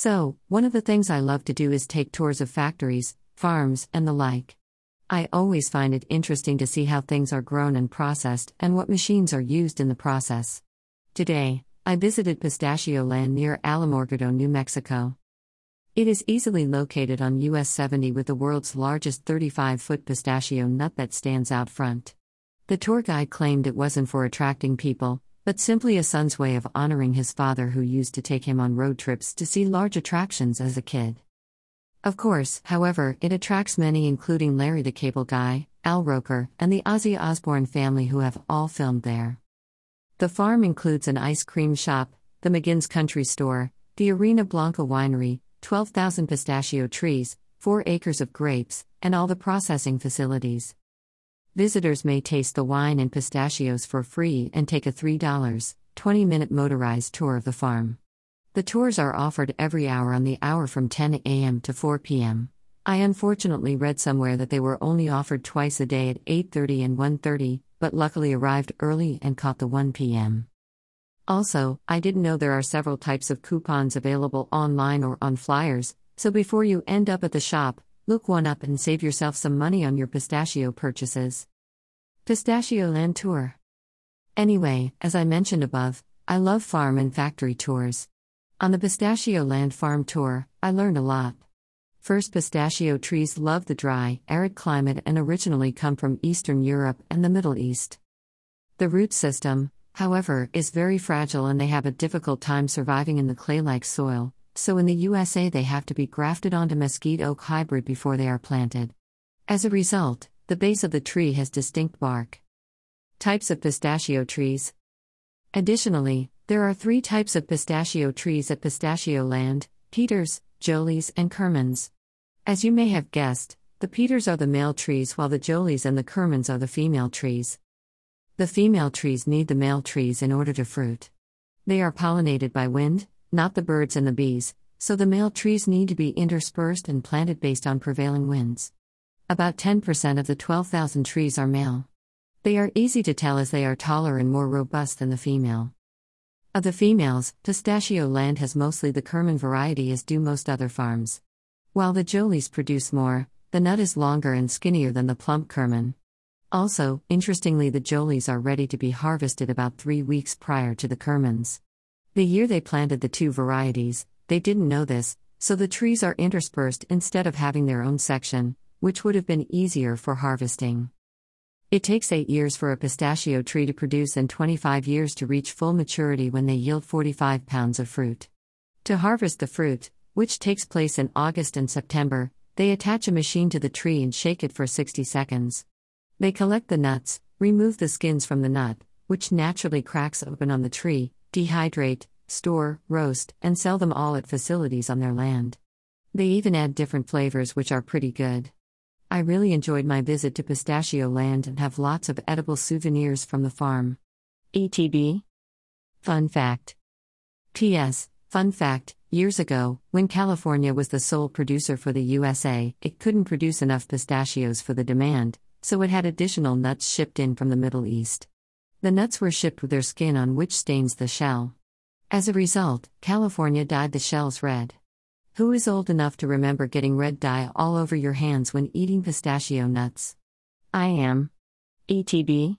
So, one of the things I love to do is take tours of factories, farms, and the like. I always find it interesting to see how things are grown and processed and what machines are used in the process. Today, I visited Pistachio Land near Alamogordo, New Mexico. It is easily located on US 70 with the world's largest 35 foot pistachio nut that stands out front. The tour guide claimed it wasn't for attracting people, but simply a son's way of honoring his father who used to take him on road trips to see large attractions as a kid. Of course, however, it attracts many, including Larry the Cable Guy, Al Roker, and the Ozzy Osbourne family who have all filmed there. The farm includes an ice cream shop, the McGinn's Country Store, the Arena Blanca Winery, 12,000 pistachio trees, 4 acres of grapes, and all the processing facilities. Visitors may taste the wine and pistachios for free and take a $3, 20 minute motorized tour of the farm. The tours are offered every hour on the hour from 10 a.m. to 4 p.m. I unfortunately read somewhere that they were only offered twice a day at 8:30 and 1:30, but luckily arrived early and caught the 1 p.m. Also, I didn't know there are several types of coupons available online or on flyers, so before you end up at the shop, Look one up and save yourself some money on your pistachio purchases. Pistachio Land Tour. Anyway, as I mentioned above, I love farm and factory tours. On the Pistachio Land Farm Tour, I learned a lot. First, pistachio trees love the dry, arid climate and originally come from Eastern Europe and the Middle East. The root system, however, is very fragile and they have a difficult time surviving in the clay like soil, so in the USA they have to be grafted onto mesquite oak hybrid before they are planted. As a result, the base of the tree has distinct bark. Types of pistachio trees. Additionally, there are three types of pistachio trees at Pistachio Land Peters, Joleys, and Kermans. As you may have guessed, the Peters are the male trees while the Joleys and the Kermans are the female trees. The female trees need the male trees in order to fruit. They are pollinated by wind, not the birds and the bees, so the male trees need to be interspersed and planted based on prevailing winds. About 10% of the 12,000 trees are male. They are easy to tell as they are taller and more robust than the female. Of the females, Pistachio Land has mostly the Kerman variety as do most other farms. While the Joleys produce more, the nut is longer and skinnier than the plump Kerman. Also, interestingly, the Joleys are ready to be harvested about three weeks prior to the Kermans. The year they planted the two varieties, they didn't know this, so the trees are interspersed instead of having their own section, which would have been easier for harvesting. It takes 8 years for a pistachio tree to produce and 25 years to reach full maturity when they yield 45 pounds of fruit. To harvest the fruit, which takes place in August and September, they attach a machine to the tree and shake it for 60 seconds. They collect the nuts, remove the skins from the nut, which naturally cracks open on the tree, dehydrate, store, roast, and sell them all at facilities on their land. They even add different flavors, which are pretty good. I really enjoyed my visit to Pistachio Land and have lots of edible souvenirs from the farm. ETB? Fun fact. P.S. Fun fact Years ago, when California was the sole producer for the USA, it couldn't produce enough pistachios for the demand, so it had additional nuts shipped in from the Middle East. The nuts were shipped with their skin on which stains the shell. As a result, California dyed the shells red. Who is old enough to remember getting red dye all over your hands when eating pistachio nuts? I am. ETB?